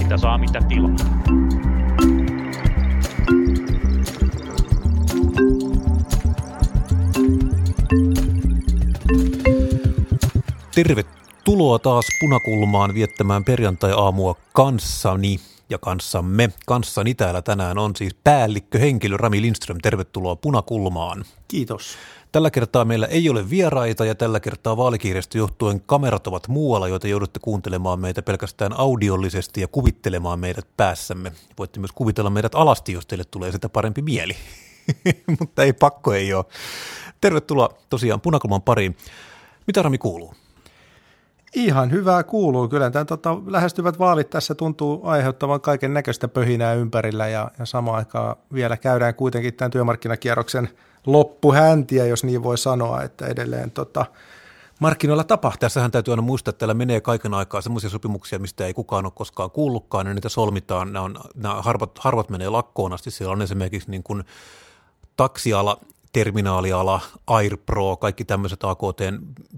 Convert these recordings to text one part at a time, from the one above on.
Mitä saa, mitä tilaa. Tervetuloa taas punakulmaan viettämään perjantai-aamua kanssani ja kanssamme. Kanssani täällä tänään on siis päällikkö henkilö Rami Lindström. Tervetuloa punakulmaan. Kiitos. Tällä kertaa meillä ei ole vieraita ja tällä kertaa vaalikiirestä johtuen kamerat ovat muualla, joita joudutte kuuntelemaan meitä pelkästään audiollisesti ja kuvittelemaan meidät päässämme. Voitte myös kuvitella meidät alasti, jos teille tulee sitä parempi mieli. Mutta ei pakko ei ole. Tervetuloa tosiaan punakulman pariin. Mitä Rami kuuluu? Ihan hyvää kuuluu. Kyllä tämän tota, lähestyvät vaalit tässä tuntuu aiheuttavan kaiken näköistä pöhinää ympärillä ja, ja samaan aikaan vielä käydään kuitenkin tämän työmarkkinakierroksen loppuhäntiä, jos niin voi sanoa, että edelleen tota, markkinoilla tapahtuu. Tässähän täytyy aina muistaa, että täällä menee kaiken aikaa sellaisia sopimuksia, mistä ei kukaan ole koskaan kuullutkaan, ja niitä solmitaan. Nämä, on, nämä harvat, harvat menee lakkoon asti. Siellä on esimerkiksi niin kuin taksiala, terminaaliala, AirPro, kaikki tämmöiset AKT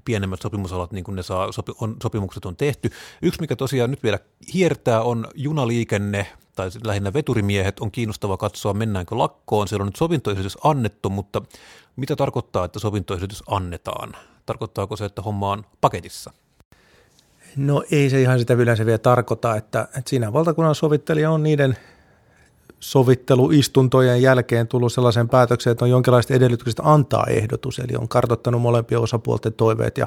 pienemmät sopimusalat, niin kuin ne saa, sopi, on, sopimukset on tehty. Yksi, mikä tosiaan nyt vielä hiertää, on junaliikenne, tai lähinnä veturimiehet, on kiinnostava katsoa, mennäänkö lakkoon. Siellä on nyt sovintoesitys annettu, mutta mitä tarkoittaa, että sovintoesitys annetaan? Tarkoittaako se, että homma on paketissa? No ei se ihan sitä yleensä vielä tarkoita, että, että siinä valtakunnan sovittelija on niiden sovitteluistuntojen jälkeen tullut sellaisen päätökseen, että on jonkinlaiset edellytykset antaa ehdotus, eli on kartottanut molempien osapuolten toiveet ja,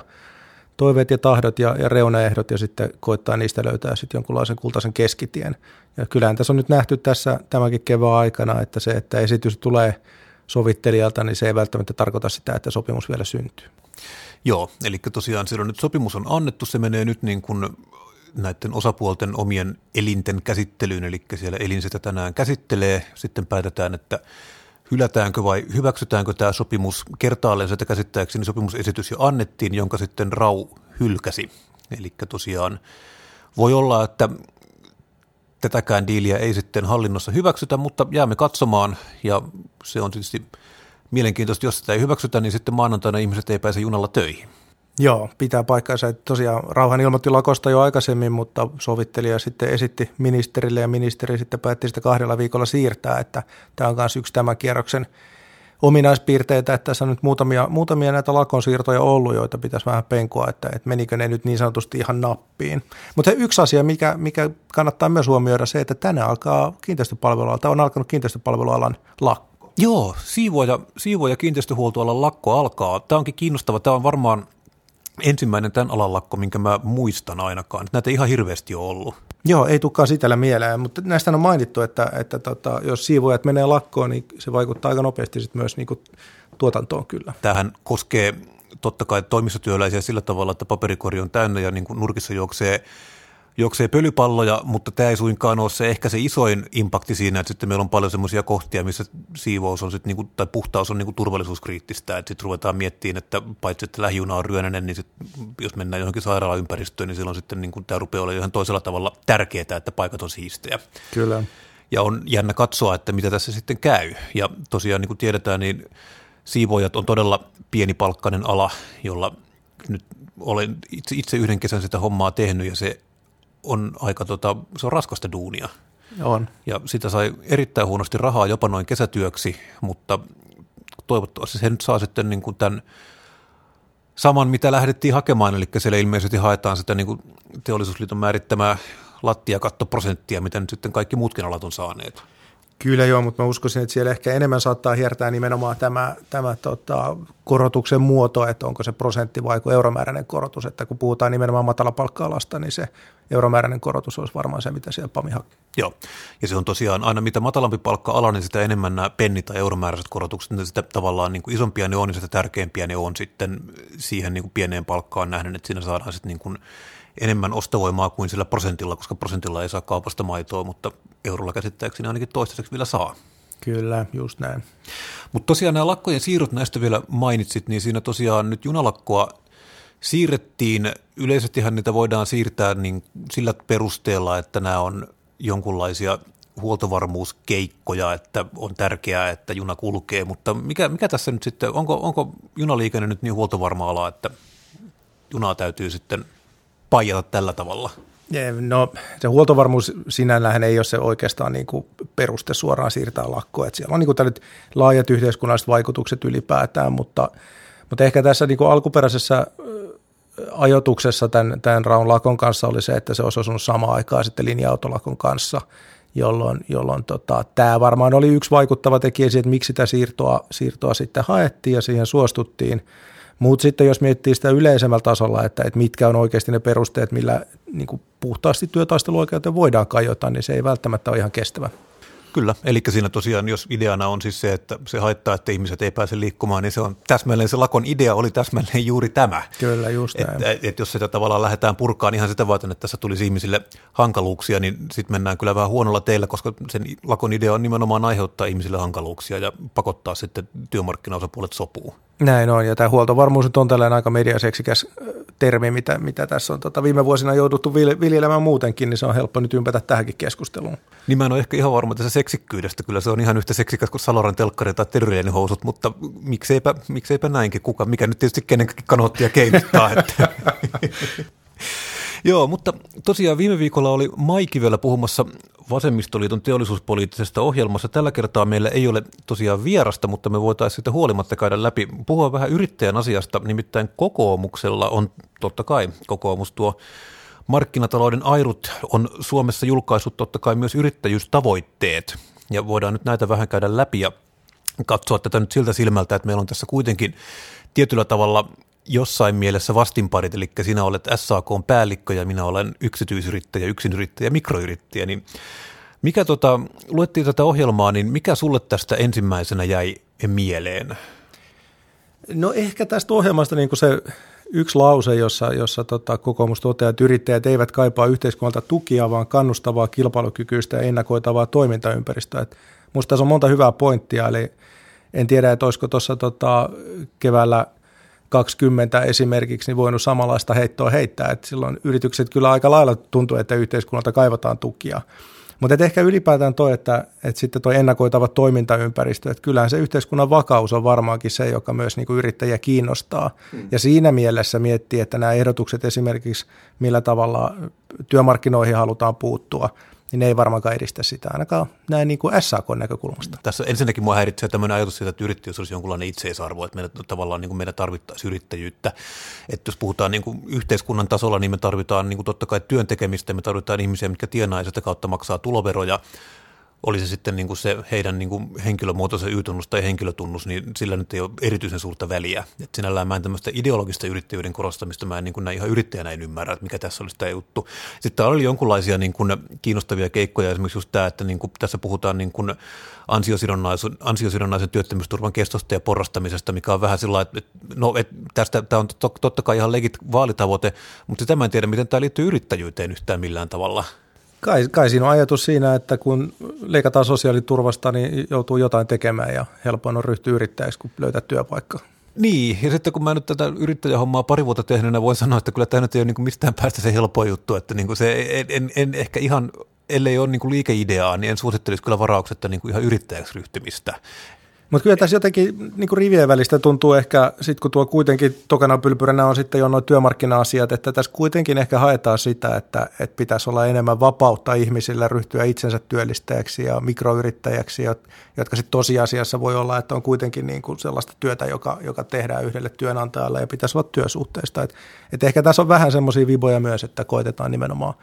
toiveet ja tahdot ja, ja reunaehdot ja sitten koittaa niistä löytää sitten jonkunlaisen kultaisen keskitien. Ja kyllähän tässä on nyt nähty tässä tämänkin kevään aikana, että se, että esitys tulee sovittelijalta, niin se ei välttämättä tarkoita sitä, että sopimus vielä syntyy. Joo, eli tosiaan silloin nyt sopimus on annettu, se menee nyt niin kuin näiden osapuolten omien elinten käsittelyyn, eli siellä elin sitä tänään käsittelee, sitten päätetään, että hylätäänkö vai hyväksytäänkö tämä sopimus kertaalleen, sitä käsittääkseni sopimusesitys jo annettiin, jonka sitten Rau hylkäsi. Eli tosiaan voi olla, että tätäkään diiliä ei sitten hallinnossa hyväksytä, mutta jäämme katsomaan ja se on tietysti mielenkiintoista, jos sitä ei hyväksytä, niin sitten maanantaina ihmiset ei pääse junalla töihin. Joo, pitää paikkansa. Että tosiaan Rauhan ilmoitti lakosta jo aikaisemmin, mutta sovittelija sitten esitti ministerille ja ministeri sitten päätti sitä kahdella viikolla siirtää, että tämä on myös yksi tämän kierroksen ominaispiirteitä, että tässä on nyt muutamia, muutamia näitä lakon siirtoja ollut, joita pitäisi vähän penkua, että, että menikö ne nyt niin sanotusti ihan nappiin. Mutta yksi asia, mikä, mikä kannattaa myös huomioida, se, että tänään alkaa kiinteistöpalveluala, tämä on alkanut kiinteistöpalvelualan lakko. Joo, siivoja, siivoja kiinteistöhuoltoalan lakko alkaa. Tämä onkin kiinnostava. Tämä on varmaan ensimmäinen tämän alan lakko, minkä mä muistan ainakaan. Näitä ihan hirveästi on ollut. Joo, ei tulekaan sitä mieleen, mutta näistä on mainittu, että, että tota, jos siivoajat menee lakkoon, niin se vaikuttaa aika nopeasti sit myös niin kuin tuotantoon kyllä. Tähän koskee totta kai toimistotyöläisiä sillä tavalla, että paperikori on täynnä ja niin kuin nurkissa juoksee juoksee pölypalloja, mutta tämä ei suinkaan ole se ehkä se isoin impakti siinä, että sitten meillä on paljon semmoisia kohtia, missä siivous on sit niinku, tai puhtaus on niinku turvallisuuskriittistä, että sitten ruvetaan miettimään, että paitsi että lähijuna on ryönäinen, niin sit, jos mennään johonkin sairaalaympäristöön, niin silloin sitten niinku, tämä rupeaa olemaan ihan toisella tavalla tärkeää, että paikat on siistejä. Kyllä. Ja on jännä katsoa, että mitä tässä sitten käy. Ja tosiaan niin kuin tiedetään, niin siivoojat on todella pienipalkkainen ala, jolla nyt olen itse, itse yhden kesän sitä hommaa tehnyt ja se on aika, tota, se on raskasta duunia. On. Ja sitä sai erittäin huonosti rahaa jopa noin kesätyöksi, mutta toivottavasti se nyt saa sitten niin kuin tämän saman, mitä lähdettiin hakemaan, eli siellä ilmeisesti haetaan sitä niin kuin teollisuusliiton määrittämää lattiakattoprosenttia, mitä nyt sitten kaikki muutkin alat on saaneet. Kyllä joo, mutta mä uskoisin, että siellä ehkä enemmän saattaa hiertää nimenomaan tämä, tämä tota, korotuksen muoto, että onko se prosentti vai euromääräinen korotus. Että kun puhutaan nimenomaan matalapalkka-alasta, niin se euromääräinen korotus olisi varmaan se, mitä siellä PAMI hakee. Joo, ja se on tosiaan aina mitä matalampi palkka-ala, niin sitä enemmän nämä penni- tai euromääräiset korotukset, niin sitä tavallaan niin kuin isompia ne on, niin sitä tärkeämpiä ne on sitten siihen niin kuin pieneen palkkaan nähden, että siinä saadaan sitten niin kuin enemmän ostovoimaa kuin sillä prosentilla, koska prosentilla ei saa kaupasta maitoa, mutta eurolla käsittääkseni ainakin toistaiseksi vielä saa. Kyllä, just näin. Mutta tosiaan nämä lakkojen siirrot näistä vielä mainitsit, niin siinä tosiaan nyt junalakkoa siirrettiin. Yleisestihän niitä voidaan siirtää niin sillä perusteella, että nämä on jonkunlaisia huoltovarmuuskeikkoja, että on tärkeää, että juna kulkee, mutta mikä, mikä tässä nyt sitten, onko, onko junaliikenne nyt niin huoltovarma ala, että junaa täytyy sitten paijata tällä tavalla? No se huoltovarmuus sinällään ei ole se oikeastaan niin kuin peruste suoraan siirtää lakkoa. Että siellä on niin kuin laajat yhteiskunnalliset vaikutukset ylipäätään, mutta, mutta ehkä tässä niin kuin alkuperäisessä ajotuksessa tämän, tämän Raun lakon kanssa oli se, että se olisi osunut samaan aikaan sitten linja-autolakon kanssa, jolloin, jolloin tota, tämä varmaan oli yksi vaikuttava tekijä siihen, että miksi sitä siirtoa, siirtoa sitten haettiin ja siihen suostuttiin. Mutta sitten jos miettii sitä yleisemmällä tasolla, että, että mitkä on oikeasti ne perusteet, millä niin kuin puhtaasti työtaisteluoikeuteen voidaan kajota, niin se ei välttämättä ole ihan kestävä. Kyllä, eli siinä tosiaan, jos ideana on siis se, että se haittaa, että ihmiset ei pääse liikkumaan, niin se on täsmälleen, se lakon idea oli täsmälleen juuri tämä. Kyllä, just näin. Että et, et jos sitä tavallaan lähdetään purkaan ihan sitä varten, että tässä tulisi ihmisille hankaluuksia, niin sitten mennään kyllä vähän huonolla teillä, koska sen lakon idea on nimenomaan aiheuttaa ihmisille hankaluuksia ja pakottaa sitten työmarkkinaosapuolet sopuun. Näin on, ja tämä huoltovarmuus on tällainen aika mediaseksikäs termi, mitä, mitä tässä on tota, viime vuosina jouduttu viljelemään muutenkin, niin se on helppo nyt ympätä tähänkin keskusteluun. Niin mä en ole ehkä ihan varma tässä seksikkyydestä, kyllä se on ihan yhtä seksikäs kuin Saloran telkkari tai terveellihousut, mutta mikseipä, mikseipä näinkin, kuka, mikä nyt tietysti kenenkin kanottia keinuttaa. Että. Joo, mutta tosiaan viime viikolla oli Maikivelä puhumassa Vasemmistoliiton teollisuuspoliittisesta ohjelmassa. Tällä kertaa meillä ei ole tosiaan vierasta, mutta me voitaisiin sitä huolimatta käydä läpi. Puhua vähän yrittäjän asiasta, nimittäin kokoomuksella on totta kai kokoomus tuo markkinatalouden airut on Suomessa julkaissut totta kai myös yrittäjyystavoitteet. Ja voidaan nyt näitä vähän käydä läpi ja katsoa tätä nyt siltä silmältä, että meillä on tässä kuitenkin tietyllä tavalla jossain mielessä vastinparit, eli sinä olet SAK päällikkö ja minä olen yksityisyrittäjä, yksinyrittäjä, mikroyrittäjä, niin mikä tota, luettiin tätä ohjelmaa, niin mikä sulle tästä ensimmäisenä jäi mieleen? No ehkä tästä ohjelmasta niin kuin se yksi lause, jossa, jossa tota, kokoomus toteaa, että yrittäjät eivät kaipaa yhteiskunnalta tukia, vaan kannustavaa, kilpailukykyistä ja ennakoitavaa toimintaympäristöä. Et musta tässä on monta hyvää pointtia, eli en tiedä, että olisiko tuossa tota, keväällä – 20 esimerkiksi niin voinut samanlaista heittoa heittää. että silloin yritykset kyllä aika lailla tuntuu, että yhteiskunnalta kaivataan tukia. Mutta ehkä ylipäätään toi, että, että sitten tuo ennakoitava toimintaympäristö, että kyllähän se yhteiskunnan vakaus on varmaankin se, joka myös niin kuin yrittäjiä kiinnostaa. Hmm. Ja siinä mielessä miettii, että nämä ehdotukset esimerkiksi, millä tavalla työmarkkinoihin halutaan puuttua – niin ne ei varmaankaan edistä sitä, ainakaan näin niin kuin SAK-näkökulmasta. Tässä ensinnäkin mua häiritsee tämmöinen ajatus siitä, että yrittäjyys olisi jonkunlainen itseisarvo, että meidän, tavallaan niin kuin meidän tarvittaisiin yrittäjyyttä. Että jos puhutaan niin kuin yhteiskunnan tasolla, niin me tarvitaan niin kuin totta kai työntekemistä, me tarvitaan ihmisiä, mitkä tienaa ja sitä kautta maksaa tuloveroja, oli se sitten niin kuin se heidän niin kuin henkilömuotoisen Y-tunnus tai henkilötunnus, niin sillä nyt ei ole erityisen suurta väliä. Et sinällään mä en tämmöistä ideologista yrittäjyyden korostamista, mä en niin kuin näin ihan yrittäjänä en ymmärrä, että mikä tässä olisi tämä juttu. Sitten oli jonkunlaisia niin kuin kiinnostavia keikkoja, esimerkiksi just tämä, että niin kuin tässä puhutaan niin kuin ansiosidonnaisen, ansiosidonnaisen työttömyysturvan kestosta ja porrastamisesta, mikä on vähän sillä että no, et tästä tämä on totta kai ihan legit vaalitavoite, mutta sitä mä en tiedä, miten tämä liittyy yrittäjyyteen yhtään millään tavalla. Kai, kai siinä on ajatus siinä, että kun leikataan sosiaaliturvasta, niin joutuu jotain tekemään ja helpoin on ryhtyä yrittäjäksi, kun löytää työpaikka. Niin, ja sitten kun mä nyt tätä yrittäjähommaa pari vuotta tehneenä voin sanoa, että kyllä tämä nyt ei ole niin mistään päästä se helppo juttu, että niin kuin se, en, en, en, ehkä ihan, ellei ole niin kuin liikeideaa, niin en suosittelisi kyllä varauksetta niin kuin ihan yrittäjäksi ryhtymistä. Mutta kyllä tässä jotenkin niin kuin rivien välistä tuntuu ehkä, sit kun tuo kuitenkin tokana pylpyränä on sitten jo noin työmarkkina-asiat, että tässä kuitenkin ehkä haetaan sitä, että, että pitäisi olla enemmän vapautta ihmisillä ryhtyä itsensä työllistäjäksi ja mikroyrittäjäksi, jotka sitten tosiasiassa voi olla, että on kuitenkin niin kuin sellaista työtä, joka, joka tehdään yhdelle työnantajalle ja pitäisi olla työsuhteista. Et, et ehkä tässä on vähän semmoisia viboja myös, että koitetaan nimenomaan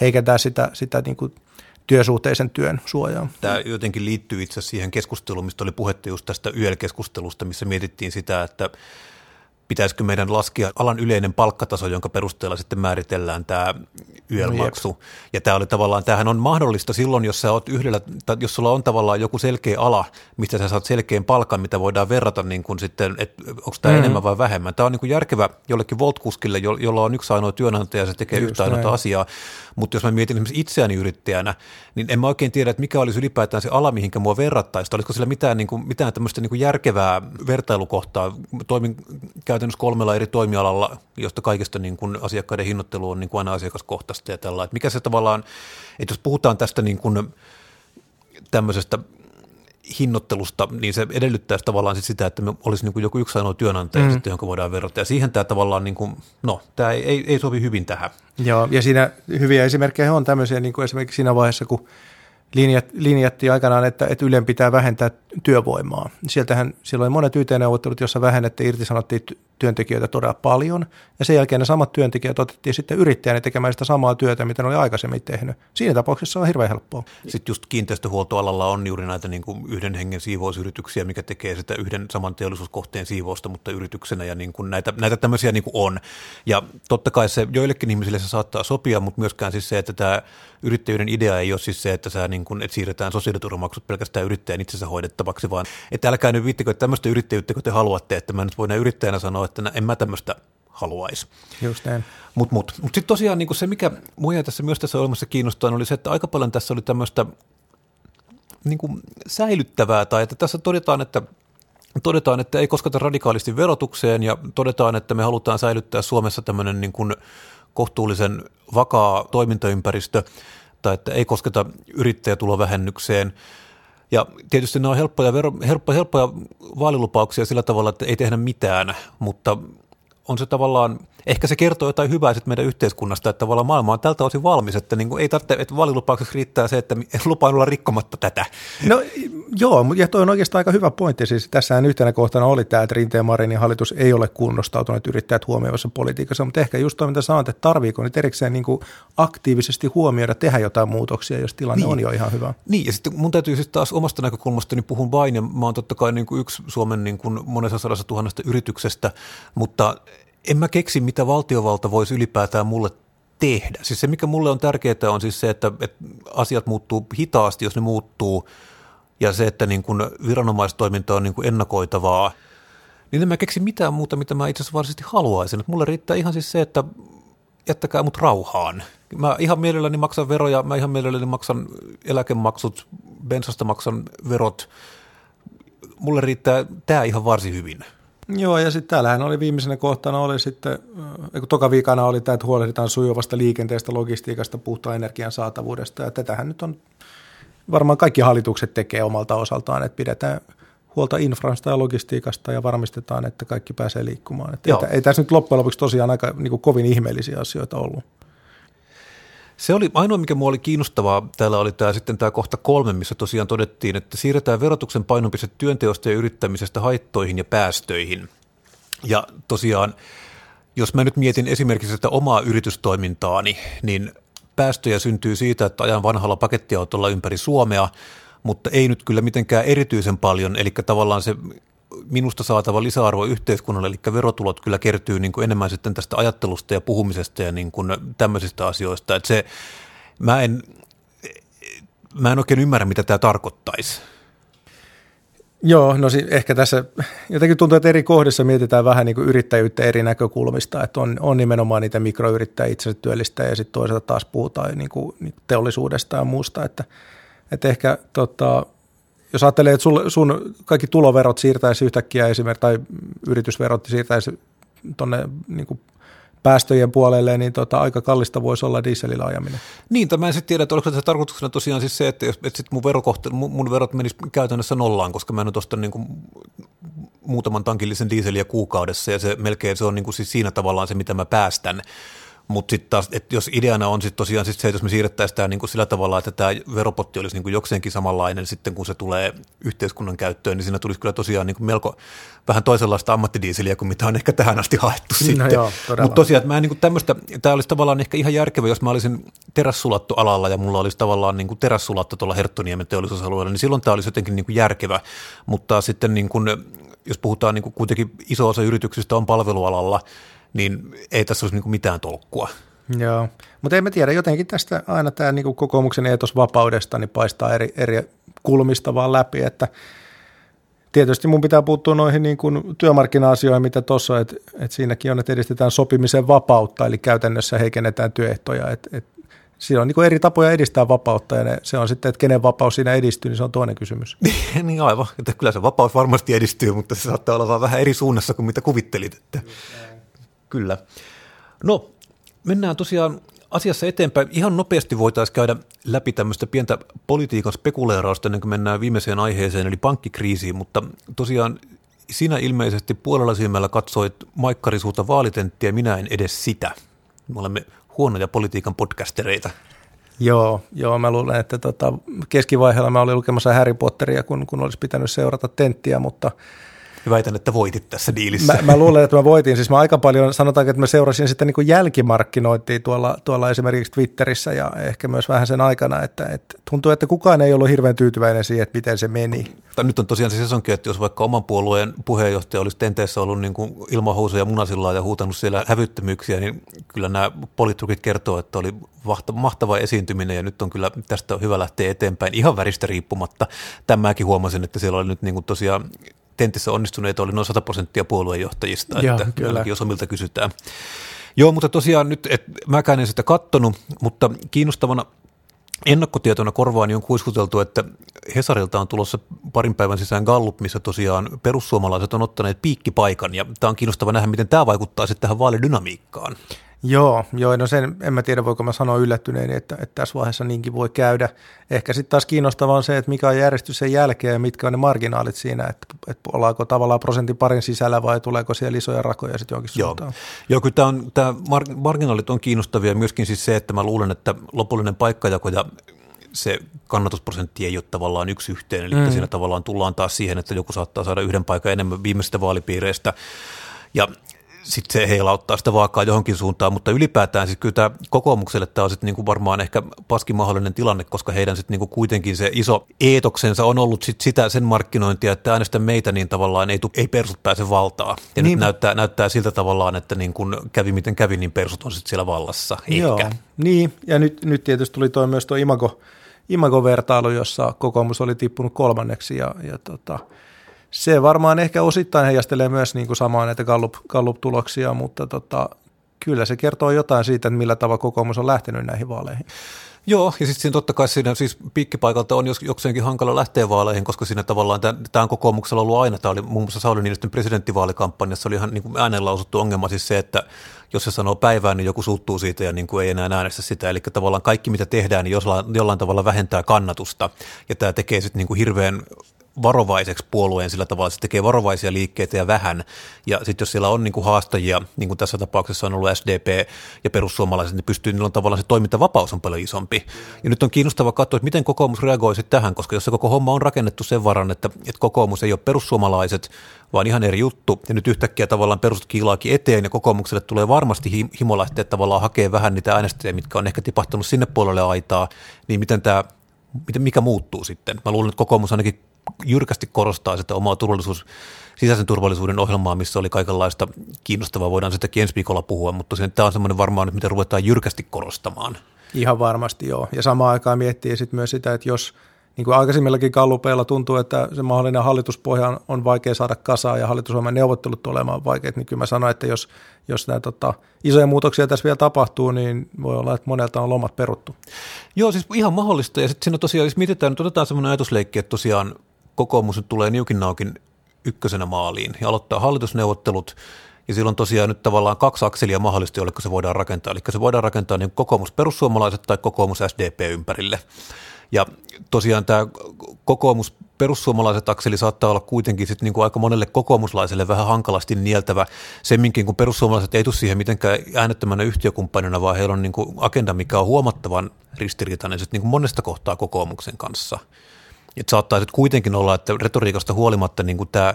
heikentää sitä, sitä niin kuin – työsuhteisen työn suojaa. Tämä jotenkin liittyy itse siihen keskusteluun, mistä oli puhetta just tästä YEL-keskustelusta, missä mietittiin sitä, että pitäisikö meidän laskea alan yleinen palkkataso, jonka perusteella sitten määritellään tämä YEL-maksu. No, ja tämä oli tavallaan, tämähän on mahdollista silloin, jos sä oot yhdellä, tai jos sulla on tavallaan joku selkeä ala, mistä sä saat selkeän palkan, mitä voidaan verrata niin kuin sitten, että onko tämä mm-hmm. enemmän vai vähemmän. Tämä on niin kuin järkevä jollekin voltkuskille, jolla on yksi ainoa työnantaja ja se tekee Just yhtä ainoa asiaa. Mutta jos mä mietin esimerkiksi itseäni yrittäjänä, niin en mä oikein tiedä, että mikä olisi ylipäätään se ala, mihinkä mua verrattaisi. Olisiko sillä mitään, niin kuin, mitään tämmöistä niin kuin järkevää vertailukohtaa. Toimin käytännössä kolmella eri toimialalla, josta kaikista niin kuin asiakkaiden hinnoittelu on niin kuin aina asiakaskohtaista ja tällä. Että mikä se tavallaan, että jos puhutaan tästä niin kuin tämmöisestä hinnoittelusta, niin se edellyttäisi tavallaan sit sitä, että me olisi niin kuin joku yksi ainoa työnantaja, mm. sitten, jonka voidaan verrata. Ja siihen tämä tavallaan, niin kuin, no, tämä ei, ei, ei sovi hyvin tähän. Joo, ja siinä hyviä esimerkkejä on tämmöisiä, niin kuin esimerkiksi siinä vaiheessa, kun linjat, linjattiin aikanaan, että, että Ylen pitää vähentää työvoimaa. Sieltähän siellä oli monet YT-neuvottelut, jossa vähennettiin, irtisanottiin työntekijöitä todella paljon, ja sen jälkeen ne samat työntekijät otettiin sitten yrittäjänä tekemään sitä samaa työtä, mitä ne oli aikaisemmin tehnyt. Siinä tapauksessa on hirveän helppoa. Sitten just kiinteistöhuoltoalalla on juuri näitä niin kuin yhden hengen siivousyrityksiä, mikä tekee sitä yhden saman teollisuuskohteen siivousta, mutta yrityksenä, ja niin kuin näitä, näitä tämmöisiä niin kuin on. Ja totta kai se joillekin ihmisille se saattaa sopia, mutta myöskään siis se, että tämä yrittäjyyden idea ei ole siis se, että, sä niin kuin, että siirretään sosiaaliturvamaksut pelkästään yrittäjän itsensä hoidettavaksi, vaan että älkää nyt viittikö, että tämmöistä yrittäjyyttä, kun te haluatte, että mä nyt voin yrittäjänä sanoa, että en mä tämmöistä haluaisi. Just näin. Mutta mut, mut sitten tosiaan niin se, mikä mua tässä myös tässä olemassa kiinnostaa, oli se, että aika paljon tässä oli tämmöistä niin kuin säilyttävää, tai että tässä todetaan, että todetaan, että ei kosketa radikaalisti verotukseen ja todetaan, että me halutaan säilyttää Suomessa tämmöinen niin kuin kohtuullisen vakaa toimintaympäristö tai että ei kosketa yrittäjätulovähennykseen. Ja tietysti ne on helppoja, vero, helppo, helppoja vaalilupauksia sillä tavalla, että ei tehdä mitään, mutta on se tavallaan, ehkä se kertoo jotain hyvää sitten meidän yhteiskunnasta, että tavallaan maailma on tältä osin valmis, että niin kuin ei tarvitse, että vaalilupauksessa riittää se, että lupaan olla rikkomatta tätä. No joo, ja toi on oikeastaan aika hyvä pointti. Siis tässähän yhtenä kohtana oli tämä, että Rinteen Marinin hallitus ei ole kunnostautunut yrittäjät huomioivassa politiikassa, mutta ehkä just toi, mitä sanot, että tarviiko nyt erikseen niin kuin aktiivisesti huomioida, tehdä jotain muutoksia, jos tilanne niin. on jo ihan hyvä. Niin, ja sitten mun täytyy siis taas omasta näkökulmastani puhun vain, ja mä oon totta kai niin kuin yksi Suomen niin kuin monessa sadassa tuhannesta yrityksestä, mutta en mä keksi, mitä valtiovalta voisi ylipäätään mulle tehdä. Siis se, mikä mulle on tärkeää, on siis se, että, että asiat muuttuu hitaasti, jos ne muuttuu, ja se, että niin kun viranomaistoiminta on niin kun ennakoitavaa, niin en mä keksi mitään muuta, mitä mä itse asiassa varsinaisesti haluaisin. Että mulle riittää ihan siis se, että jättäkää mut rauhaan. Mä ihan mielelläni maksan veroja, mä ihan mielelläni maksan eläkemaksut, bensasta maksan verot. Mulle riittää tämä ihan varsin hyvin. Joo, ja sitten täällähän oli viimeisenä kohtana oli sitten, kun toka viikana oli tämä, että huolehditaan sujuvasta liikenteestä, logistiikasta, puhtaan energian saatavuudesta, ja tätähän nyt on varmaan kaikki hallitukset tekee omalta osaltaan, että pidetään huolta infrasta ja logistiikasta ja varmistetaan, että kaikki pääsee liikkumaan. Että ei, ei tässä nyt loppujen lopuksi tosiaan aika niin kuin kovin ihmeellisiä asioita ollut. Se oli ainoa, mikä mua oli kiinnostavaa. Täällä oli tämä sitten tämä kohta kolme, missä tosiaan todettiin, että siirretään verotuksen painopiste työnteosta ja yrittämisestä haittoihin ja päästöihin. Ja tosiaan, jos mä nyt mietin esimerkiksi sitä omaa yritystoimintaani, niin päästöjä syntyy siitä, että ajan vanhalla pakettiautolla ympäri Suomea, mutta ei nyt kyllä mitenkään erityisen paljon, eli tavallaan se minusta saatava lisäarvo yhteiskunnalle, eli verotulot kyllä kertyy niin kuin enemmän sitten tästä ajattelusta ja puhumisesta ja niin kuin tämmöisistä asioista. Että se, mä, en, mä en oikein ymmärrä, mitä tämä tarkoittaisi. Joo, no ehkä tässä jotenkin tuntuu, että eri kohdissa mietitään vähän niin kuin yrittäjyyttä eri näkökulmista, että on, on nimenomaan niitä mikroyrittäjiä itse työllistä ja sitten toisaalta taas puhutaan niin kuin teollisuudesta ja muusta, että, että ehkä tota, jos ajattelee, että sul, sun kaikki tuloverot siirtäisi yhtäkkiä esimerkiksi, tai yritysverot siirtäisi tuonne niin päästöjen puolelle, niin tota, aika kallista voisi olla dieselillä ajaminen. Niin, mä en sitten tiedä, että oliko se tarkoituksena tosiaan siis se, että, että sit mun, verokohte, mun verot menis käytännössä nollaan, koska mä en ostan niin muutaman tankillisen dieseliä kuukaudessa, ja se melkein se on niin kuin siis siinä tavallaan se, mitä mä päästän. Mutta sitten taas, että jos ideana on sitten tosiaan sit se, että jos me siirrettäisiin tämä niin sillä tavalla, että tämä veropotti olisi niin kuin jokseenkin samanlainen sitten, kun se tulee yhteiskunnan käyttöön, niin siinä tulisi kyllä tosiaan niin kuin melko vähän toisenlaista ammattidiiseliä kuin mitä on ehkä tähän asti haettu no sitten. Mutta tosiaan, että mä niin kuin tämmöistä, tämä olisi tavallaan ehkä ihan järkevä, jos mä olisin terässulattoalalla ja mulla olisi tavallaan niin kuin terässulatto tuolla Herttoniemen teollisuusalueella, niin silloin tämä olisi jotenkin niin kuin järkevä, mutta sitten niin kuin, jos puhutaan niin kuin kuitenkin iso osa yrityksistä on palvelualalla, niin ei tässä olisi niin mitään tolkkua. Joo, mutta en mä tiedä, jotenkin tästä aina tämä niin kokoomuksen eetos vapaudesta niin paistaa eri, eri kulmista vaan läpi, että tietysti mun pitää puuttua noihin niin kuin työmarkkina-asioihin, mitä tuossa, että, että siinäkin on, että edistetään sopimisen vapautta, eli käytännössä heikennetään työehtoja, että, että siinä on niin eri tapoja edistää vapautta ja ne, se on sitten, että kenen vapaus siinä edistyy, niin se on toinen kysymys. niin aivan, että kyllä se vapaus varmasti edistyy, mutta se saattaa olla vaan vähän eri suunnassa kuin mitä kuvittelit. Että. Kyllä. No, mennään tosiaan asiassa eteenpäin. Ihan nopeasti voitaisiin käydä läpi tämmöistä pientä politiikan spekuleerausta ennen kuin mennään viimeiseen aiheeseen, eli pankkikriisiin, mutta tosiaan sinä ilmeisesti puolella silmällä katsoit maikkarisuutta vaalitenttiä, minä en edes sitä. Me olemme huonoja politiikan podcastereita. Joo, joo, mä luulen, että tota, keskivaiheella mä olin lukemassa Harry Potteria, kun, kun olisi pitänyt seurata tenttiä, mutta – väitän, että voitit tässä diilissä. Mä, mä luulen, että mä voitin. Siis mä aika paljon, sanotaanko, että mä seurasin sitten niin jälkimarkkinointia tuolla, tuolla esimerkiksi Twitterissä ja ehkä myös vähän sen aikana, että, että tuntuu, että kukaan ei ollut hirveän tyytyväinen siihen, että miten se meni. Tai nyt on tosiaan se sesonkin, että jos vaikka oman puolueen puheenjohtaja olisi tenteessä ollut niin kuin ilmahousuja munasillaan ja huutanut siellä hävyttömyyksiä, niin kyllä nämä politrukit kertoo, että oli mahtava esiintyminen ja nyt on kyllä tästä on hyvä lähteä eteenpäin ihan väristä riippumatta. Tämäkin huomasin, että siellä oli nyt niin kuin tosiaan tentissä onnistuneita oli noin 100 prosenttia puoluejohtajista, Joo, että kyllä. jos omilta kysytään. Joo, mutta tosiaan nyt, et, mäkään en sitä kattonut, mutta kiinnostavana ennakkotietona korvaan on kuiskuteltu, että Hesarilta on tulossa parin päivän sisään Gallup, missä tosiaan perussuomalaiset on ottaneet piikkipaikan, ja tämä on kiinnostava nähdä, miten tämä vaikuttaa sitten tähän vaalidynamiikkaan. Joo, joo, no sen en mä tiedä, voiko mä sanoa yllättyneeni, että, että tässä vaiheessa niinkin voi käydä. Ehkä sitten taas kiinnostavaa on se, että mikä on järjestys sen jälkeen ja mitkä on ne marginaalit siinä, että, että ollaanko tavallaan prosentin parin sisällä vai tuleeko siellä isoja rakoja sitten jonkin joo. suuntaan. Joo, kyllä tämä, on, tämä marginaalit on kiinnostavia myöskin siis se, että mä luulen, että lopullinen paikkajako ja se kannatusprosentti ei ole tavallaan yksi yhteen, eli mm. siinä tavallaan tullaan taas siihen, että joku saattaa saada yhden paikan enemmän viimeisistä vaalipiireistä. Ja sitten se heilauttaa sitä vaakaa johonkin suuntaan, mutta ylipäätään siis kyllä tämä kokoomukselle tämä on sitten niinku varmaan ehkä paskin mahdollinen tilanne, koska heidän sitten niinku kuitenkin se iso eetoksensa on ollut sit sitä sen markkinointia, että äänestä meitä niin tavallaan ei, ei persut pääse valtaa. Ja niin. nyt näyttää, näyttää siltä tavallaan, että niin kun kävi miten kävi, niin persut on sitten siellä vallassa. Ehkä. Joo, niin ja nyt, nyt tietysti tuli toi myös tuo imago, imago-vertailu, jossa kokoomus oli tippunut kolmanneksi ja, ja tota, se varmaan ehkä osittain heijastelee myös niin kuin samaa näitä Gallup, Gallup-tuloksia, mutta tota, kyllä se kertoo jotain siitä, että millä tavalla kokoomus on lähtenyt näihin vaaleihin. Joo, ja sitten totta kai siinä siis piikkipaikalta on jos, jokseenkin hankala lähteä vaaleihin, koska siinä tavallaan tämä on kokoomuksella ollut aina. Tämä oli muun muassa Sauli Niinistön presidenttivaalikampanjassa oli ihan niin kuin ääneen lausuttu ongelma siis se, että jos se sanoo päivään, niin joku suuttuu siitä ja niin kuin ei enää äänestä sitä. Eli tavallaan kaikki, mitä tehdään, niin jollain, jollain tavalla vähentää kannatusta. Ja tämä tekee sitten niin kuin hirveän varovaiseksi puolueen sillä tavalla, että se tekee varovaisia liikkeitä ja vähän. Ja sitten jos siellä on niin kuin haastajia, niin kuin tässä tapauksessa on ollut SDP ja perussuomalaiset, niin pystyy, niillä on tavallaan se toimintavapaus on paljon isompi. Ja nyt on kiinnostava katsoa, että miten kokoomus reagoi sitten tähän, koska jos se koko homma on rakennettu sen varan, että, että kokoomus ei ole perussuomalaiset, vaan ihan eri juttu. Ja nyt yhtäkkiä tavallaan perustat kiilaakin eteen ja kokoomukselle tulee varmasti himo lähteä tavallaan hakee vähän niitä äänestäjiä, mitkä on ehkä tipahtanut sinne puolelle aitaa, niin miten tämä mikä muuttuu sitten? Mä luulen, että kokoomus ainakin jyrkästi korostaa sitä omaa turvallisuus, sisäisen turvallisuuden ohjelmaa, missä oli kaikenlaista kiinnostavaa, voidaan sitäkin ensi viikolla puhua, mutta tosiaan tämä on semmoinen varmaan, mitä ruvetaan jyrkästi korostamaan. Ihan varmasti joo, ja samaan aikaan miettii sitten myös sitä, että jos – niin kuin aikaisemmillakin kallupeilla tuntuu, että se mahdollinen hallituspohja on vaikea saada kasaan ja hallitusohjelman neuvottelut olemaan vaikeat, niin kyllä mä sanoin, että jos, jos nämä tota, isoja muutoksia tässä vielä tapahtuu, niin voi olla, että monelta on lomat peruttu. Joo, siis ihan mahdollista. Ja sitten siinä tosiaan, jos mietitään, nyt otetaan semmoinen ajatusleikki, että tosiaan kokoomus nyt tulee niukin naukin ykkösenä maaliin ja aloittaa hallitusneuvottelut, ja silloin tosiaan nyt tavallaan kaksi akselia mahdollisesti, jolle se voidaan rakentaa. Eli se voidaan rakentaa niin kokoomus perussuomalaiset tai kokoomus SDP ympärille. Ja tosiaan tämä kokoomus perussuomalaiset akseli saattaa olla kuitenkin sit niin kuin aika monelle kokoomuslaiselle vähän hankalasti nieltävä. Semminkin kun perussuomalaiset ei tule siihen mitenkään äänettömänä yhtiökumppanina, vaan heillä on niin kuin agenda, mikä on huomattavan ristiriitainen niin kuin monesta kohtaa kokoomuksen kanssa. Et saattaa sitten kuitenkin olla, että retoriikasta huolimatta niin kuin tämä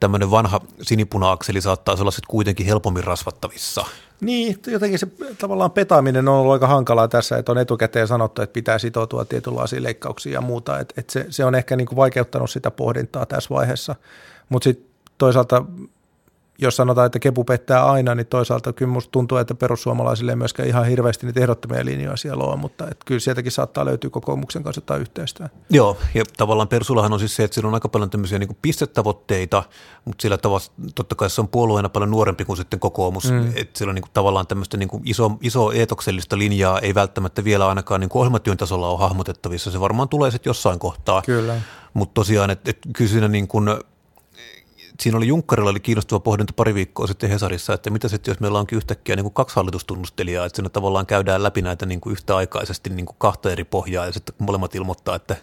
tämmöinen vanha sinipuna-akseli saattaa olla sitten kuitenkin helpommin rasvattavissa – niin, jotenkin se tavallaan petaaminen on ollut aika hankalaa tässä, että on etukäteen sanottu, että pitää sitoutua tietynlaisiin leikkauksiin ja muuta, että, että se, se on ehkä niin kuin vaikeuttanut sitä pohdintaa tässä vaiheessa, mutta sitten toisaalta jos sanotaan, että kepu pettää aina, niin toisaalta kyllä musta tuntuu, että perussuomalaisille ei myöskään ihan hirveästi niitä ehdottomia linjoja siellä on, mutta että kyllä sieltäkin saattaa löytyä kokoomuksen kanssa jotain yhteistyötä. Joo, ja tavallaan Persullahan on siis se, että sillä on aika paljon tämmöisiä niin pistetavoitteita, mutta sillä tavalla totta kai se on puolueena paljon nuorempi kuin sitten kokoomus, mm. että sillä on niin kuin, tavallaan tämmöistä niin kuin iso, iso eetoksellista linjaa, ei välttämättä vielä ainakaan niin kuin ohjelmatyön tasolla ole hahmotettavissa, se varmaan tulee sitten jossain kohtaa. Kyllä. Mutta tosiaan, että et kyllä siinä niin kuin siinä oli Junkkarilla oli kiinnostava pohdinta pari viikkoa sitten Hesarissa, että mitä sitten, jos meillä onkin yhtäkkiä niin kuin kaksi hallitustunnustelijaa, että siinä tavallaan käydään läpi näitä niin kuin yhtäaikaisesti niin kuin kahta eri pohjaa ja sitten molemmat ilmoittaa, että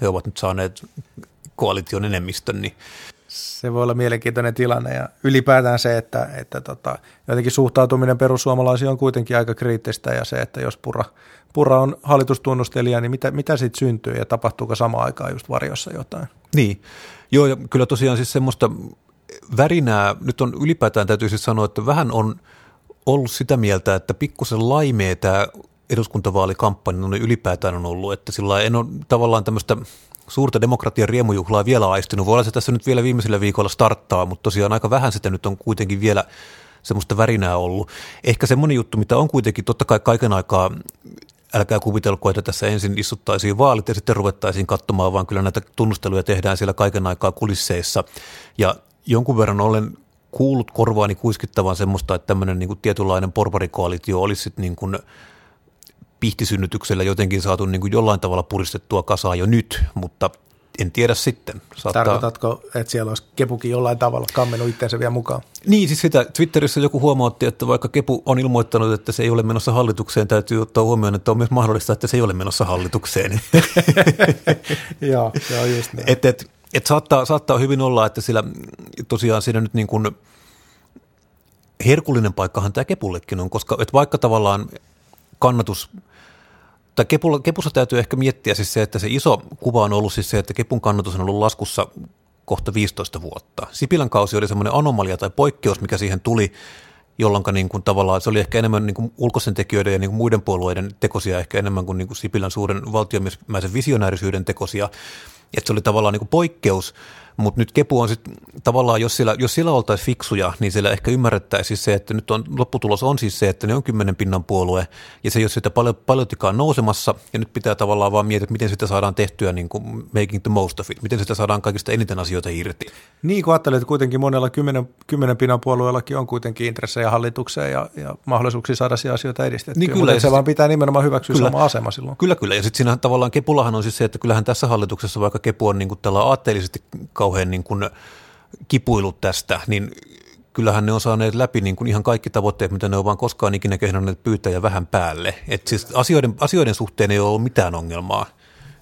he ovat nyt saaneet koalition enemmistön, niin se voi olla mielenkiintoinen tilanne ja ylipäätään se, että, että tota, jotenkin suhtautuminen perussuomalaisiin on kuitenkin aika kriittistä ja se, että jos Pura, Pura on hallitustunnustelija, niin mitä, mitä siitä syntyy ja tapahtuuko samaan aikaan just varjossa jotain? Niin, joo ja kyllä tosiaan siis semmoista värinää, nyt on ylipäätään täytyy siis sanoa, että vähän on ollut sitä mieltä, että pikkusen laimee tämä eduskuntavaalikampanja on ylipäätään on ollut, että sillä en ole tavallaan tämmöistä suurta demokratian riemujuhlaa vielä aistunut. Voi olla se tässä nyt vielä viimeisellä viikolla starttaa, mutta tosiaan aika vähän sitä nyt on kuitenkin vielä semmoista värinää ollut. Ehkä semmoinen juttu, mitä on kuitenkin totta kai kaiken aikaa älkää kuvitelko, että tässä ensin istuttaisiin vaalit ja sitten ruvettaisiin katsomaan, vaan kyllä näitä tunnusteluja tehdään siellä kaiken aikaa kulisseissa. Ja jonkun verran olen kuullut korvaani kuiskittavan semmoista, että tämmöinen niin kuin tietynlainen porvarikoalitio olisi sitten niin kuin pihtisynnytyksellä jotenkin saatu niin kuin jollain tavalla puristettua kasaa jo nyt, mutta en tiedä sitten. Saattaa... Tarkoitatko, että siellä olisi Kepukin jollain tavalla kammenut itseänsä vielä mukaan? Niin, siis sitä Twitterissä joku huomautti, että vaikka Kepu on ilmoittanut, että se ei ole menossa hallitukseen, täytyy ottaa huomioon, että on myös mahdollista, että se ei ole menossa hallitukseen. joo, joo, just niin. Et, et, et saattaa, saattaa hyvin olla, että sillä tosiaan siinä nyt niin kuin herkullinen paikkahan tämä Kepullekin on, koska et vaikka tavallaan kannatus tai Kepulla, Kepussa täytyy ehkä miettiä siis se, että se iso kuva on ollut siis se, että Kepun kannatus on ollut laskussa kohta 15 vuotta. Sipilän kausi oli semmoinen anomalia tai poikkeus, mikä siihen tuli, jolloin niin kuin tavallaan se oli ehkä enemmän niin kuin ulkoisen tekijöiden ja niin kuin muiden puolueiden tekosia, ehkä enemmän kuin, niin kuin Sipilän suuren valtiomiesmäisen visionäärisyyden tekosia. Että se oli tavallaan niin kuin poikkeus, mutta nyt Kepu on sitten tavallaan, jos siellä, jos siellä oltaisiin fiksuja, niin siellä ehkä ymmärrettäisiin se, että nyt on, lopputulos on siis se, että ne on kymmenen pinnan puolue, ja se ei ole sitä paljon, paljontikaan nousemassa, ja nyt pitää tavallaan vaan miettiä, että miten sitä saadaan tehtyä niin kuin making the most of it, miten sitä saadaan kaikista eniten asioita irti. Niin, kun ajattelet, että kuitenkin monella kymmenen, kymmenen pinnan puolueellakin on kuitenkin intressejä hallitukseen ja, ja mahdollisuuksia saada asioita edistettyä, niin kyllä, mutta se vaan pitää nimenomaan hyväksyä kyllä, sama asema silloin. Kyllä, kyllä, ja sitten siinä tavallaan Kepullahan on siis se, että kyllähän tässä hallituksessa, vaikka Kepu on niin kuin tällä aatteellisesti kauhean niin kuin kipuilut tästä, niin kyllähän ne on saaneet läpi niin kuin ihan kaikki tavoitteet, mitä ne on vaan koskaan ikinä kehdonneet pyytää ja vähän päälle. Et siis asioiden, asioiden suhteen ei ole ollut mitään ongelmaa.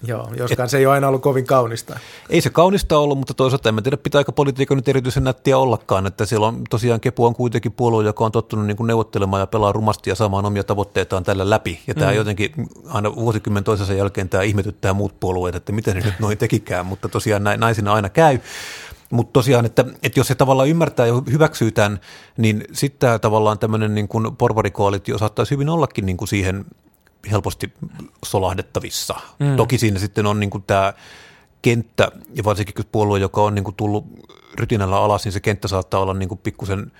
Joo, joskaan Et, se ei ole aina ollut kovin kaunista. Ei se kaunista ollut, mutta toisaalta en tiedä, pitääkö politiikka nyt erityisen nättiä ollakaan, että siellä on tosiaan Kepu on kuitenkin puolue, joka on tottunut niin kuin neuvottelemaan ja pelaa rumasti ja saamaan omia tavoitteitaan tällä läpi. Ja tämä mm. jotenkin aina vuosikymmen toisensa jälkeen tämä ihmetyttää muut puolueet, että miten ne nyt noin tekikään, mutta tosiaan näin, näin siinä aina käy. Mutta tosiaan, että, että jos se tavallaan ymmärtää ja hyväksyy tämän, niin sitten tämä tavallaan tämmöinen niin kuin porvarikoalitio saattaisi hyvin ollakin niin kuin siihen helposti solahdettavissa. Mm. Toki siinä sitten on niin kuin tämä kenttä, ja varsinkin kun puolue, joka on niin kuin tullut rytinällä alas, niin se kenttä saattaa olla niin kuin pikkusen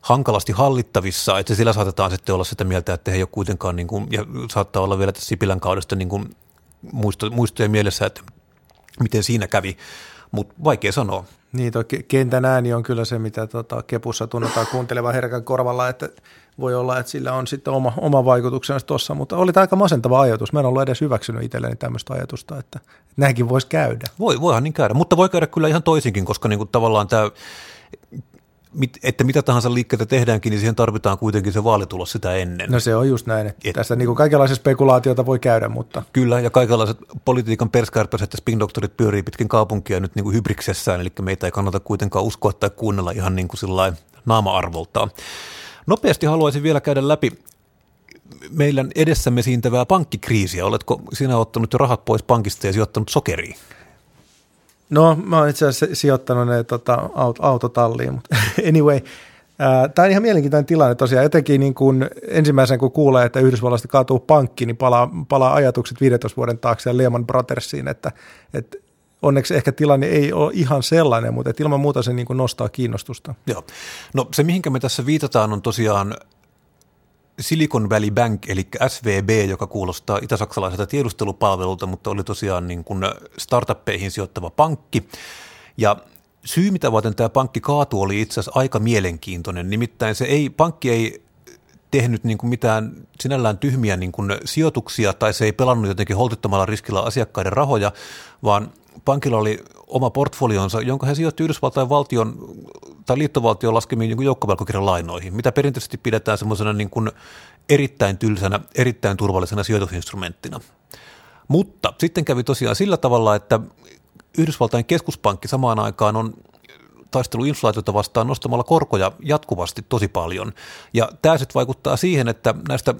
hankalasti hallittavissa, että sillä saatetaan sitten olla sitä mieltä, että he ei ole kuitenkaan, niin kuin, ja saattaa olla vielä tässä Sipilän kaudesta niin kuin muisto, muistoja mielessä, että miten siinä kävi, mutta vaikea sanoa. Niin, tuo kentän ääni on kyllä se, mitä tota, Kepussa tunnetaan kuuntelevan herkän korvalla, että voi olla, että sillä on sitten oma, oma vaikutuksensa tuossa, mutta oli tämä aika masentava ajatus. Mä en ollut edes hyväksynyt itselleni tämmöistä ajatusta, että näinkin voisi käydä. Voi, voihan niin käydä, mutta voi käydä kyllä ihan toisinkin, koska niin kuin tavallaan tämä mit, että mitä tahansa liikkeitä tehdäänkin, niin siihen tarvitaan kuitenkin se vaalitulos sitä ennen. No se on just näin, että Et, tästä niin kuin kaikenlaisia spekulaatioita voi käydä, mutta... Kyllä, ja kaikenlaiset politiikan perskärpäiset ja spin-doktorit pyörii pitkin kaupunkia nyt niin kuin hybriksessään, eli meitä ei kannata kuitenkaan uskoa tai kuunnella ihan niin kuin naama-arvoltaan. Nopeasti haluaisin vielä käydä läpi meidän edessämme siintävää pankkikriisiä. Oletko sinä ottanut jo rahat pois pankista ja sijoittanut sokeriin? No, mä oon itse asiassa sijoittanut ne tota, aut- autotalliin, mutta anyway, Tämä on ihan mielenkiintoinen tilanne tosiaan, etenkin niin kun ensimmäisen kun kuulee, että Yhdysvalloista kaatuu pankki, niin palaa, palaa ajatukset 15 vuoden taakse ja Lehman Brothersiin, että, että onneksi ehkä tilanne ei ole ihan sellainen, mutta ilman muuta se niin nostaa kiinnostusta. Joo. No se, mihinkä me tässä viitataan, on tosiaan Silicon Valley Bank, eli SVB, joka kuulostaa itä-saksalaiselta tiedustelupalvelulta, mutta oli tosiaan niin kuin startuppeihin sijoittava pankki. Ja syy, mitä varten tämä pankki kaatui, oli itse asiassa aika mielenkiintoinen. Nimittäin se ei, pankki ei tehnyt niin kuin mitään sinällään tyhmiä niin kuin sijoituksia tai se ei pelannut jotenkin holtittomalla riskillä asiakkaiden rahoja, vaan pankilla oli oma portfolionsa, jonka he sijoitti Yhdysvaltain valtion tai liittovaltion laskemiin niin joukkovelkokirjan lainoihin, mitä perinteisesti pidetään semmoisena niin kuin erittäin tylsänä, erittäin turvallisena sijoitusinstrumenttina. Mutta sitten kävi tosiaan sillä tavalla, että Yhdysvaltain keskuspankki samaan aikaan on taistelu inflaatiota vastaan nostamalla korkoja jatkuvasti tosi paljon. Ja tämä sitten vaikuttaa siihen, että näistä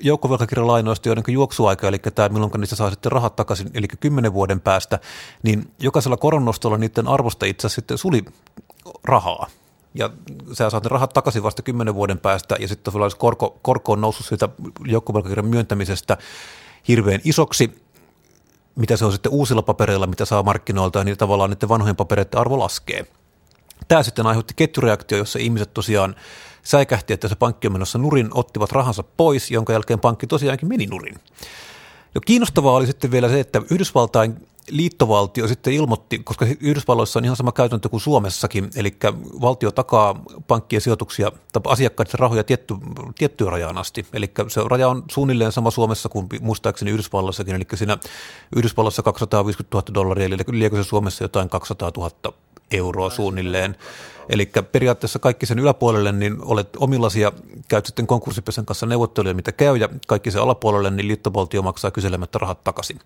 joukkovelkakirjalainoista, joiden juoksuaika, eli tämä milloin niistä saa sitten rahat takaisin, eli kymmenen vuoden päästä, niin jokaisella koronnostolla niiden arvosta itse asiassa sitten suli rahaa. Ja sä saat ne rahat takaisin vasta kymmenen vuoden päästä, ja sitten korko, korko on noussut siitä joukkovelkakirjan myöntämisestä hirveän isoksi, mitä se on sitten uusilla papereilla, mitä saa markkinoilta, niin tavallaan niiden vanhojen papereiden arvo laskee. Tämä sitten aiheutti ketjureaktio, jossa ihmiset tosiaan säikähti, että se pankki on menossa nurin, ottivat rahansa pois, jonka jälkeen pankki tosiaankin meni nurin. Ja kiinnostavaa oli sitten vielä se, että Yhdysvaltain liittovaltio sitten ilmoitti, koska Yhdysvalloissa on ihan sama käytäntö kuin Suomessakin, eli valtio takaa pankkien sijoituksia tai asiakkaiden rahoja tietty, tiettyyn rajaan asti. Eli se raja on suunnilleen sama Suomessa kuin muistaakseni Yhdysvalloissakin, eli siinä Yhdysvalloissa 250 000 dollaria, eli liekö se Suomessa jotain 200 000 euroa suunnilleen. Eli periaatteessa kaikki sen yläpuolelle, niin olet omillaisia, käyt sitten konkurssipesän kanssa neuvotteluja, mitä käy, ja kaikki se alapuolelle, niin liittovaltio maksaa kyselemättä rahat takaisin.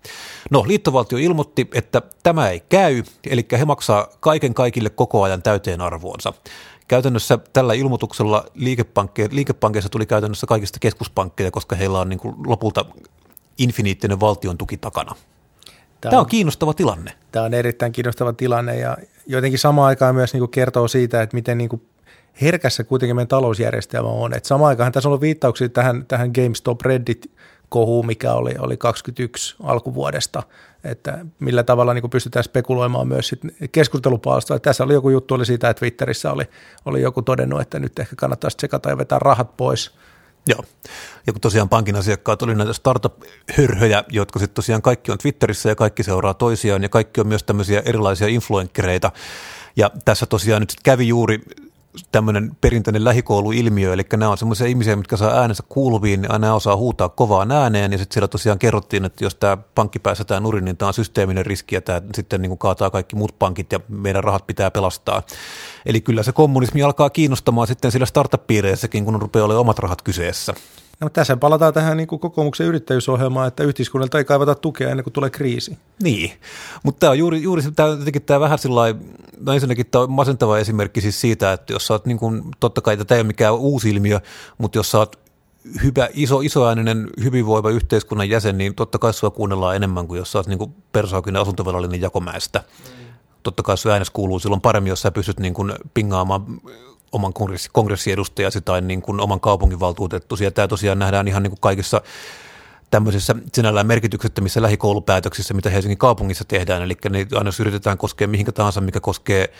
No, liittovaltio ilmoitti, että tämä ei käy, eli he maksaa kaiken kaikille koko ajan täyteen arvoonsa. Käytännössä tällä ilmoituksella liikepankkeissa tuli käytännössä kaikista keskuspankkeja, koska heillä on niin kuin lopulta infiniittinen valtion tuki takana. Tämä on, Tämä on kiinnostava tilanne. Tämä on erittäin kiinnostava tilanne ja jotenkin samaan aikaan myös niin kuin kertoo siitä, että miten niin kuin herkässä kuitenkin meidän talousjärjestelmä on. Et samaan aikaan tässä on ollut viittauksia tähän, tähän GameStop Reddit kohuun, mikä oli, oli 21 alkuvuodesta, että millä tavalla niin pystytään spekuloimaan myös sit keskustelupalstoa. Tässä oli joku juttu oli siitä, että Twitterissä oli, oli joku todennut, että nyt ehkä kannattaisi tsekata ja vetää rahat pois – Joo, ja kun tosiaan pankin asiakkaat oli näitä startup-hörhöjä, jotka sitten tosiaan kaikki on Twitterissä ja kaikki seuraa toisiaan ja kaikki on myös tämmöisiä erilaisia influenkkereita. Ja tässä tosiaan nyt kävi juuri tämmöinen perinteinen lähikouluilmiö, eli nämä on semmoisia ihmisiä, mitkä saa äänensä kuuluviin, niin aina osaa huutaa kovaan ääneen, ja sitten siellä tosiaan kerrottiin, että jos tämä pankki päästetään nurin, niin tämä on systeeminen riski, ja tämä sitten niin kuin kaataa kaikki muut pankit, ja meidän rahat pitää pelastaa. Eli kyllä se kommunismi alkaa kiinnostamaan sitten sillä startup-piireissäkin, kun rupeaa olemaan omat rahat kyseessä. No, tässä palataan tähän niin kuin kokoomuksen yrittäjyysohjelmaan, että yhteiskunnalta ei kaivata tukea ennen kuin tulee kriisi. Niin, mutta tämä on juuri, juuri tämä, jotenkin tämä vähän sillä no ensinnäkin tämä on masentava esimerkki siis siitä, että jos sä oot niin kuin, totta kai tämä ei ole mikään uusi ilmiö, mutta jos sä oot hyvä, iso, isoääninen, hyvinvoiva yhteiskunnan jäsen, niin totta kai sua kuunnellaan enemmän kuin jos sä oot niin persaukinen asuntovelallinen jakomäestä. Mm. Totta kai sun äänes kuuluu silloin paremmin, jos sä pystyt niin kuin pingaamaan oman kongressi, kongressiedustajasi tai niin kuin oman kaupunginvaltuutettusi. Ja tämä tosiaan nähdään ihan niin kuin kaikissa tämmöisissä sinällään merkityksettömissä lähikoulupäätöksissä, mitä Helsingin kaupungissa tehdään. Eli ne aina yritetään koskea mihinkä tahansa, mikä koskee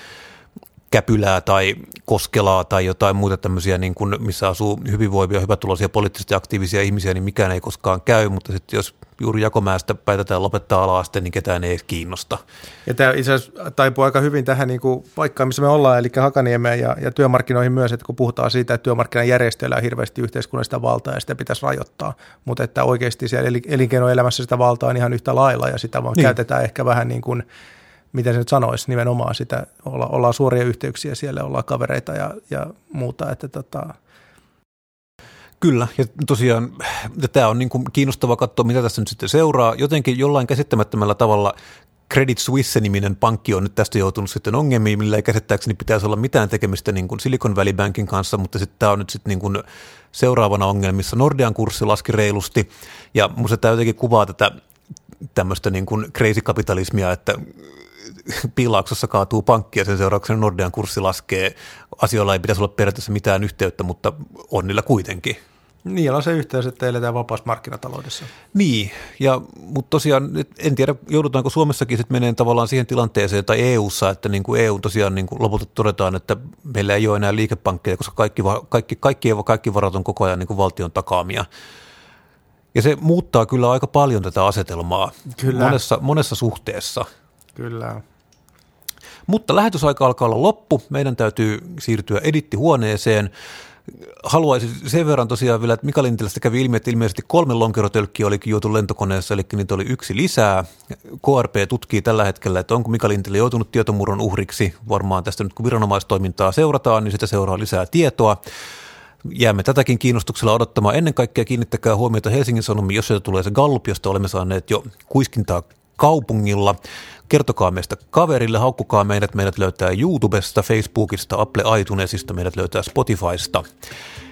Käpylää tai Koskelaa tai jotain muuta tämmöisiä, niin kuin, missä asuu hyvinvoivia, hyvätuloisia, poliittisesti aktiivisia ihmisiä, niin mikään ei koskaan käy, mutta sitten jos juuri jakomäestä päätetään lopettaa ala niin ketään ei edes kiinnosta. Ja tämä itse asiassa taipuu aika hyvin tähän niin kuin paikkaan, missä me ollaan, eli Hakaniemeen ja, ja työmarkkinoihin myös, että kun puhutaan siitä, että työmarkkinajärjestöillä on hirveästi yhteiskunnallista valtaa ja sitä pitäisi rajoittaa, mutta että oikeasti siellä elinkeinoelämässä sitä valtaa on ihan yhtä lailla ja sitä vaan niin. käytetään ehkä vähän niin kuin miten se nyt sanoisi, nimenomaan sitä, olla, ollaan suoria yhteyksiä siellä, ollaan kavereita ja, ja muuta, että tota, Kyllä, ja tosiaan tämä on niin kuin kiinnostava katsoa, mitä tässä nyt sitten seuraa. Jotenkin jollain käsittämättömällä tavalla Credit Suisse-niminen pankki on nyt tästä joutunut sitten ongelmiin, millä ei käsittääkseni pitäisi olla mitään tekemistä niin kuin Silicon Valley Bankin kanssa, mutta sitten tämä on nyt sitten niin kuin seuraavana ongelmissa. Nordean kurssi laski reilusti, ja minusta tämä jotenkin kuvaa tätä tämmöistä niin kuin crazy kapitalismia, että piilaaksossa kaatuu pankki ja sen seurauksena Nordean kurssi laskee. Asioilla ei pitäisi olla periaatteessa mitään yhteyttä, mutta on niillä kuitenkin. Niin, on se yhteys, että eletään vapaassa markkinataloudessa. Niin, ja, mutta tosiaan en tiedä, joudutaanko Suomessakin sitten meneen tavallaan siihen tilanteeseen tai EU-ssa, että niin kuin EU tosiaan niin kuin lopulta todetaan, että meillä ei ole enää liikepankkeja, koska kaikki, kaikki, kaikki, kaikki varat on koko ajan niin kuin valtion takaamia. Ja se muuttaa kyllä aika paljon tätä asetelmaa kyllä. Monessa, monessa suhteessa. Kyllä. Mutta lähetysaika alkaa olla loppu. Meidän täytyy siirtyä edittihuoneeseen. haluaisin sen verran tosiaan vielä, että Mika Lintilästä kävi ilmi, että ilmeisesti kolme lonkerotölkkiä olikin juotu lentokoneessa, eli niitä oli yksi lisää. KRP tutkii tällä hetkellä, että onko Mika Lintilä joutunut tietomurron uhriksi. Varmaan tästä nyt kun viranomaistoimintaa seurataan, niin sitä seuraa lisää tietoa. Jäämme tätäkin kiinnostuksella odottamaan. Ennen kaikkea kiinnittäkää huomiota Helsingin Sanomiin, jos sieltä tulee se Gallup, josta olemme saaneet jo kuiskintaa kaupungilla. Kertokaa meistä kaverille, haukkukaa meidät. Meidät löytää YouTubesta, Facebookista, Apple iTunesista, meidät löytää Spotifysta.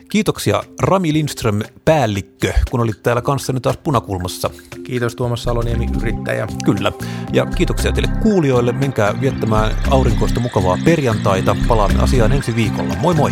Kiitoksia Rami Lindström, päällikkö, kun olit täällä kanssani taas punakulmassa. Kiitos Tuomas Saloniemi, yrittäjä. Kyllä. Ja kiitoksia teille kuulijoille. Menkää viettämään aurinkoista mukavaa perjantaita. Palaamme asiaan ensi viikolla. Moi moi!